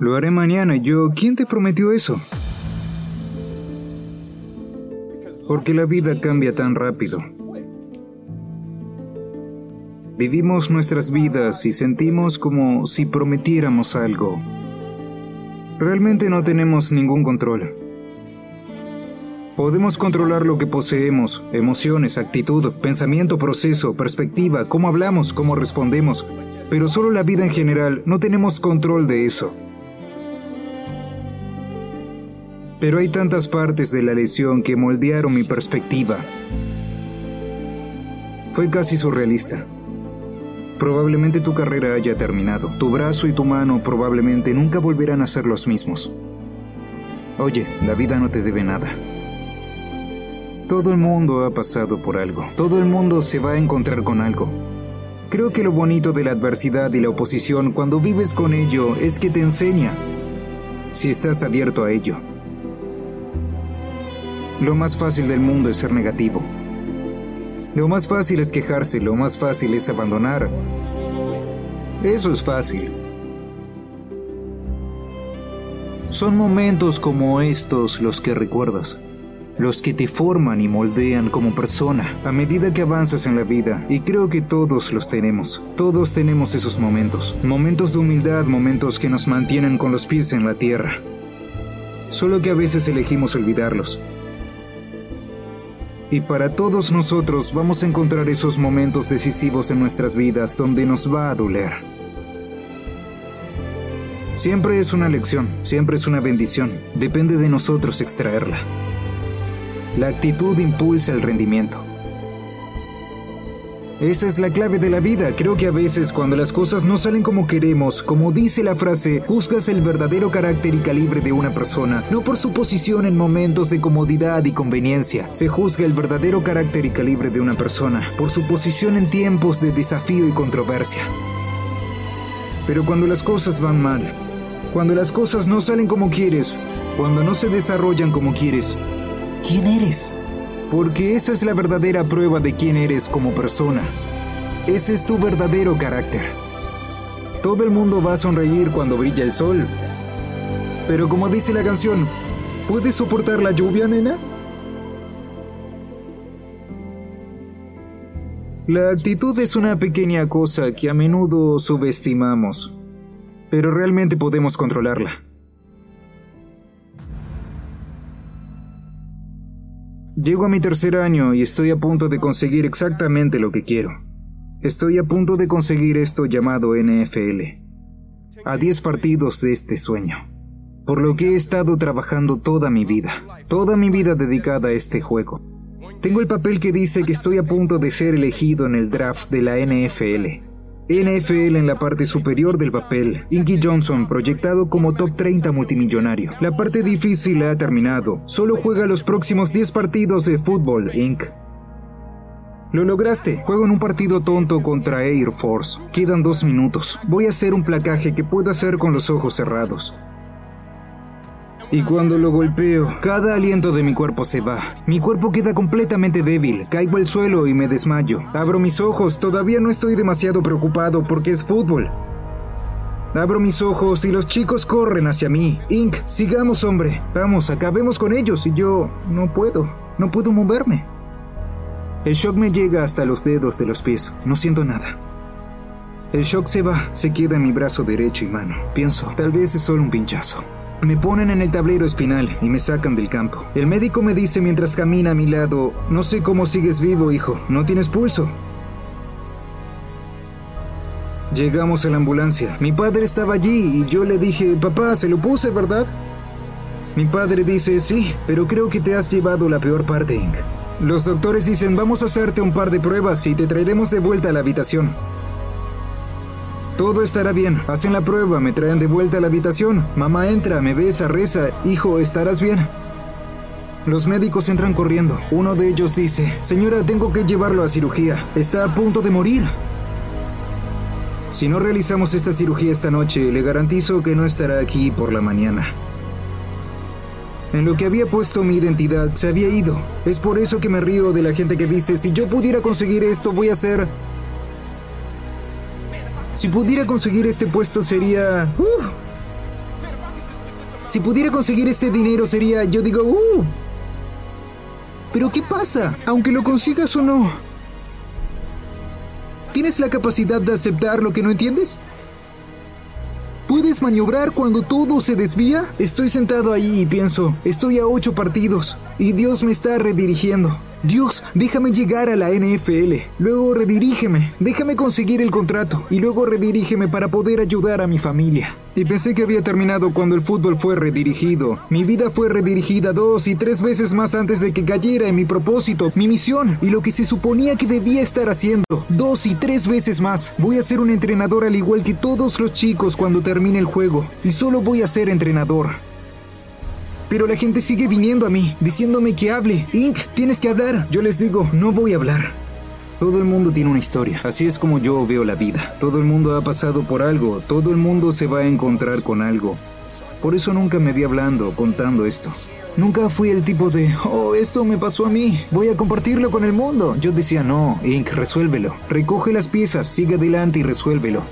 Lo haré mañana. Yo, ¿quién te prometió eso? Porque la vida cambia tan rápido. Vivimos nuestras vidas y sentimos como si prometiéramos algo. Realmente no tenemos ningún control. Podemos controlar lo que poseemos, emociones, actitud, pensamiento, proceso, perspectiva, cómo hablamos, cómo respondemos, pero solo la vida en general no tenemos control de eso. Pero hay tantas partes de la lesión que moldearon mi perspectiva. Fue casi surrealista. Probablemente tu carrera haya terminado. Tu brazo y tu mano probablemente nunca volverán a ser los mismos. Oye, la vida no te debe nada. Todo el mundo ha pasado por algo. Todo el mundo se va a encontrar con algo. Creo que lo bonito de la adversidad y la oposición cuando vives con ello es que te enseña, si estás abierto a ello. Lo más fácil del mundo es ser negativo. Lo más fácil es quejarse, lo más fácil es abandonar. Eso es fácil. Son momentos como estos los que recuerdas, los que te forman y moldean como persona a medida que avanzas en la vida, y creo que todos los tenemos. Todos tenemos esos momentos, momentos de humildad, momentos que nos mantienen con los pies en la tierra. Solo que a veces elegimos olvidarlos. Y para todos nosotros vamos a encontrar esos momentos decisivos en nuestras vidas donde nos va a doler. Siempre es una lección, siempre es una bendición. Depende de nosotros extraerla. La actitud impulsa el rendimiento. Esa es la clave de la vida. Creo que a veces cuando las cosas no salen como queremos, como dice la frase, juzgas el verdadero carácter y calibre de una persona, no por su posición en momentos de comodidad y conveniencia. Se juzga el verdadero carácter y calibre de una persona por su posición en tiempos de desafío y controversia. Pero cuando las cosas van mal, cuando las cosas no salen como quieres, cuando no se desarrollan como quieres, ¿quién eres? Porque esa es la verdadera prueba de quién eres como persona. Ese es tu verdadero carácter. Todo el mundo va a sonreír cuando brilla el sol. Pero como dice la canción, ¿puedes soportar la lluvia, nena? La actitud es una pequeña cosa que a menudo subestimamos, pero realmente podemos controlarla. Llego a mi tercer año y estoy a punto de conseguir exactamente lo que quiero. Estoy a punto de conseguir esto llamado NFL. A 10 partidos de este sueño. Por lo que he estado trabajando toda mi vida. Toda mi vida dedicada a este juego. Tengo el papel que dice que estoy a punto de ser elegido en el draft de la NFL. NFL en la parte superior del papel. Inky Johnson proyectado como top 30 multimillonario. La parte difícil ha terminado. Solo juega los próximos 10 partidos de fútbol, Inc. Lo lograste. Juego en un partido tonto contra Air Force. Quedan dos minutos. Voy a hacer un placaje que puedo hacer con los ojos cerrados. Y cuando lo golpeo, cada aliento de mi cuerpo se va. Mi cuerpo queda completamente débil, caigo al suelo y me desmayo. Abro mis ojos, todavía no estoy demasiado preocupado porque es fútbol. Abro mis ojos y los chicos corren hacia mí. Inc, sigamos hombre. Vamos, acabemos con ellos y yo no puedo, no puedo moverme. El shock me llega hasta los dedos de los pies, no siento nada. El shock se va, se queda en mi brazo derecho y mano. Pienso, tal vez es solo un pinchazo. Me ponen en el tablero espinal y me sacan del campo. El médico me dice mientras camina a mi lado, no sé cómo sigues vivo, hijo, no tienes pulso. Llegamos a la ambulancia. Mi padre estaba allí y yo le dije, papá, se lo puse, ¿verdad? Mi padre dice, sí, pero creo que te has llevado la peor parte, Ink. Los doctores dicen, vamos a hacerte un par de pruebas y te traeremos de vuelta a la habitación. Todo estará bien. Hacen la prueba, me traen de vuelta a la habitación. Mamá entra, me besa, reza. Hijo, ¿estarás bien? Los médicos entran corriendo. Uno de ellos dice, Señora, tengo que llevarlo a cirugía. Está a punto de morir. Si no realizamos esta cirugía esta noche, le garantizo que no estará aquí por la mañana. En lo que había puesto mi identidad se había ido. Es por eso que me río de la gente que dice, si yo pudiera conseguir esto, voy a ser... Si pudiera conseguir este puesto sería... ¡Uh! Si pudiera conseguir este dinero sería... Yo digo... ¡Uh! Pero ¿qué pasa? Aunque lo consigas o no. ¿Tienes la capacidad de aceptar lo que no entiendes? ¿Puedes maniobrar cuando todo se desvía? Estoy sentado ahí y pienso, estoy a ocho partidos y Dios me está redirigiendo. Dios, déjame llegar a la NFL. Luego redirígeme. Déjame conseguir el contrato. Y luego redirígeme para poder ayudar a mi familia. Y pensé que había terminado cuando el fútbol fue redirigido. Mi vida fue redirigida dos y tres veces más antes de que cayera en mi propósito, mi misión y lo que se suponía que debía estar haciendo. Dos y tres veces más. Voy a ser un entrenador al igual que todos los chicos cuando termine el juego. Y solo voy a ser entrenador. Pero la gente sigue viniendo a mí, diciéndome que hable. Inc, tienes que hablar. Yo les digo, no voy a hablar. Todo el mundo tiene una historia, así es como yo veo la vida. Todo el mundo ha pasado por algo, todo el mundo se va a encontrar con algo. Por eso nunca me vi hablando, contando esto. Nunca fui el tipo de, oh, esto me pasó a mí, voy a compartirlo con el mundo. Yo decía, no, Inc, resuélvelo. Recoge las piezas, sigue adelante y resuélvelo.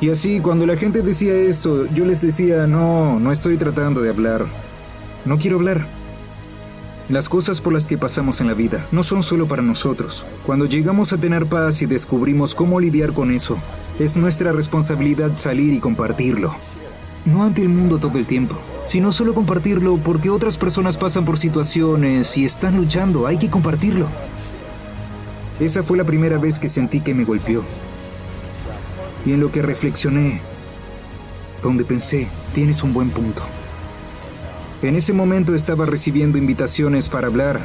Y así, cuando la gente decía esto, yo les decía, no, no estoy tratando de hablar. No quiero hablar. Las cosas por las que pasamos en la vida no son solo para nosotros. Cuando llegamos a tener paz y descubrimos cómo lidiar con eso, es nuestra responsabilidad salir y compartirlo. No ante el mundo todo el tiempo, sino solo compartirlo porque otras personas pasan por situaciones y están luchando, hay que compartirlo. Esa fue la primera vez que sentí que me golpeó. Y en lo que reflexioné, donde pensé, tienes un buen punto. En ese momento estaba recibiendo invitaciones para hablar.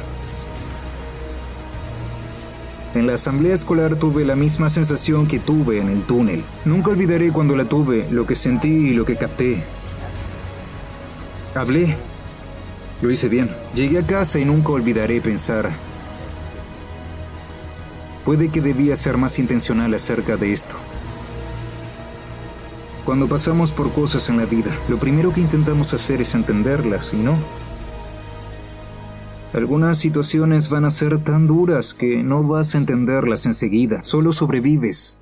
En la asamblea escolar tuve la misma sensación que tuve en el túnel. Nunca olvidaré cuando la tuve, lo que sentí y lo que capté. Hablé. Lo hice bien. Llegué a casa y nunca olvidaré pensar. Puede que debía ser más intencional acerca de esto. Cuando pasamos por cosas en la vida, lo primero que intentamos hacer es entenderlas, ¿y no? Algunas situaciones van a ser tan duras que no vas a entenderlas enseguida, solo sobrevives.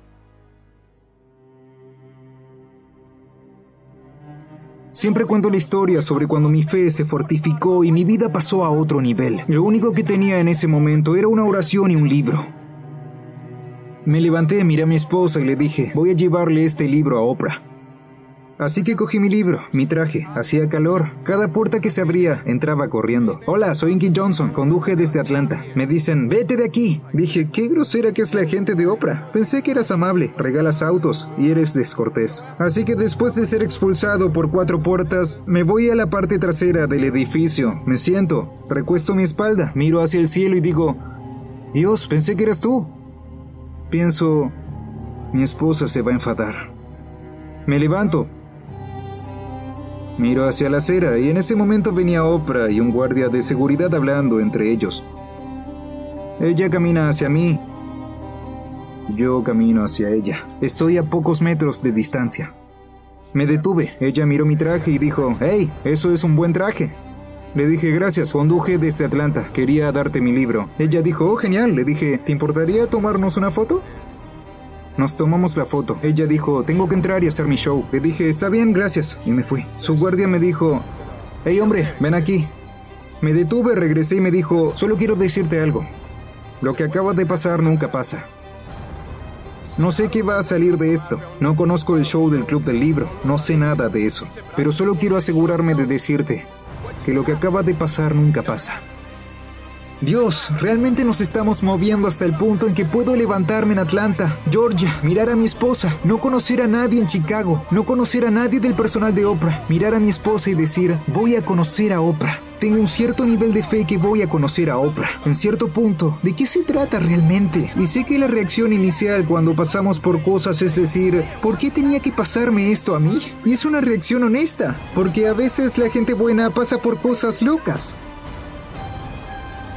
Siempre cuento la historia sobre cuando mi fe se fortificó y mi vida pasó a otro nivel. Lo único que tenía en ese momento era una oración y un libro. Me levanté, miré a mi esposa y le dije, voy a llevarle este libro a Oprah. Así que cogí mi libro, mi traje, hacía calor. Cada puerta que se abría entraba corriendo. Hola, soy Inky Johnson, conduje desde Atlanta. Me dicen, vete de aquí. Dije, qué grosera que es la gente de Oprah. Pensé que eras amable, regalas autos y eres descortés. Así que después de ser expulsado por cuatro puertas, me voy a la parte trasera del edificio. Me siento, recuesto mi espalda, miro hacia el cielo y digo, Dios, pensé que eras tú. Pienso, mi esposa se va a enfadar. Me levanto, Miro hacia la acera y en ese momento venía Oprah y un guardia de seguridad hablando entre ellos. Ella camina hacia mí. Yo camino hacia ella. Estoy a pocos metros de distancia. Me detuve. Ella miró mi traje y dijo, ¡Hey! Eso es un buen traje. Le dije, gracias, conduje desde Atlanta. Quería darte mi libro. Ella dijo, oh, genial. Le dije, ¿te importaría tomarnos una foto? Nos tomamos la foto. Ella dijo, tengo que entrar y hacer mi show. Le dije, está bien, gracias. Y me fui. Su guardia me dijo, hey hombre, ven aquí. Me detuve, regresé y me dijo, solo quiero decirte algo. Lo que acaba de pasar nunca pasa. No sé qué va a salir de esto. No conozco el show del Club del Libro. No sé nada de eso. Pero solo quiero asegurarme de decirte que lo que acaba de pasar nunca pasa. Dios, realmente nos estamos moviendo hasta el punto en que puedo levantarme en Atlanta, Georgia, mirar a mi esposa, no conocer a nadie en Chicago, no conocer a nadie del personal de Oprah, mirar a mi esposa y decir, voy a conocer a Oprah. Tengo un cierto nivel de fe que voy a conocer a Oprah. En cierto punto, ¿de qué se trata realmente? Y sé que la reacción inicial cuando pasamos por cosas es decir, ¿por qué tenía que pasarme esto a mí? Y es una reacción honesta, porque a veces la gente buena pasa por cosas locas.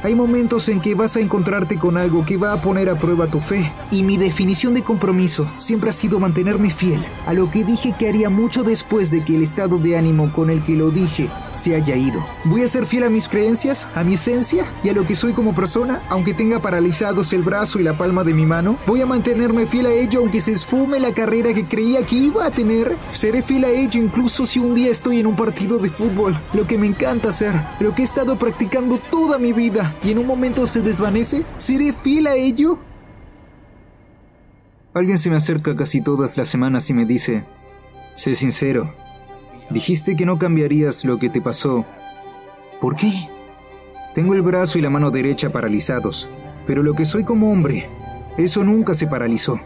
Hay momentos en que vas a encontrarte con algo que va a poner a prueba tu fe. Y mi definición de compromiso siempre ha sido mantenerme fiel a lo que dije que haría mucho después de que el estado de ánimo con el que lo dije se haya ido. Voy a ser fiel a mis creencias, a mi esencia y a lo que soy como persona, aunque tenga paralizados el brazo y la palma de mi mano. Voy a mantenerme fiel a ello aunque se esfume la carrera que creía que iba a tener. Seré fiel a ello incluso si un día estoy en un partido de fútbol, lo que me encanta hacer, lo que he estado practicando toda mi vida y en un momento se desvanece? ¿Seré fiel a ello? Alguien se me acerca casi todas las semanas y me dice, sé sincero, dijiste que no cambiarías lo que te pasó. ¿Por qué? Tengo el brazo y la mano derecha paralizados, pero lo que soy como hombre, eso nunca se paralizó.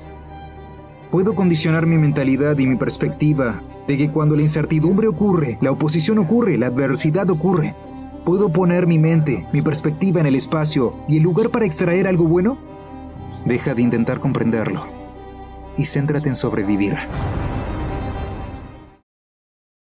Puedo condicionar mi mentalidad y mi perspectiva de que cuando la incertidumbre ocurre, la oposición ocurre, la adversidad ocurre, ¿Puedo poner mi mente, mi perspectiva en el espacio y el lugar para extraer algo bueno? Deja de intentar comprenderlo y céntrate en sobrevivir.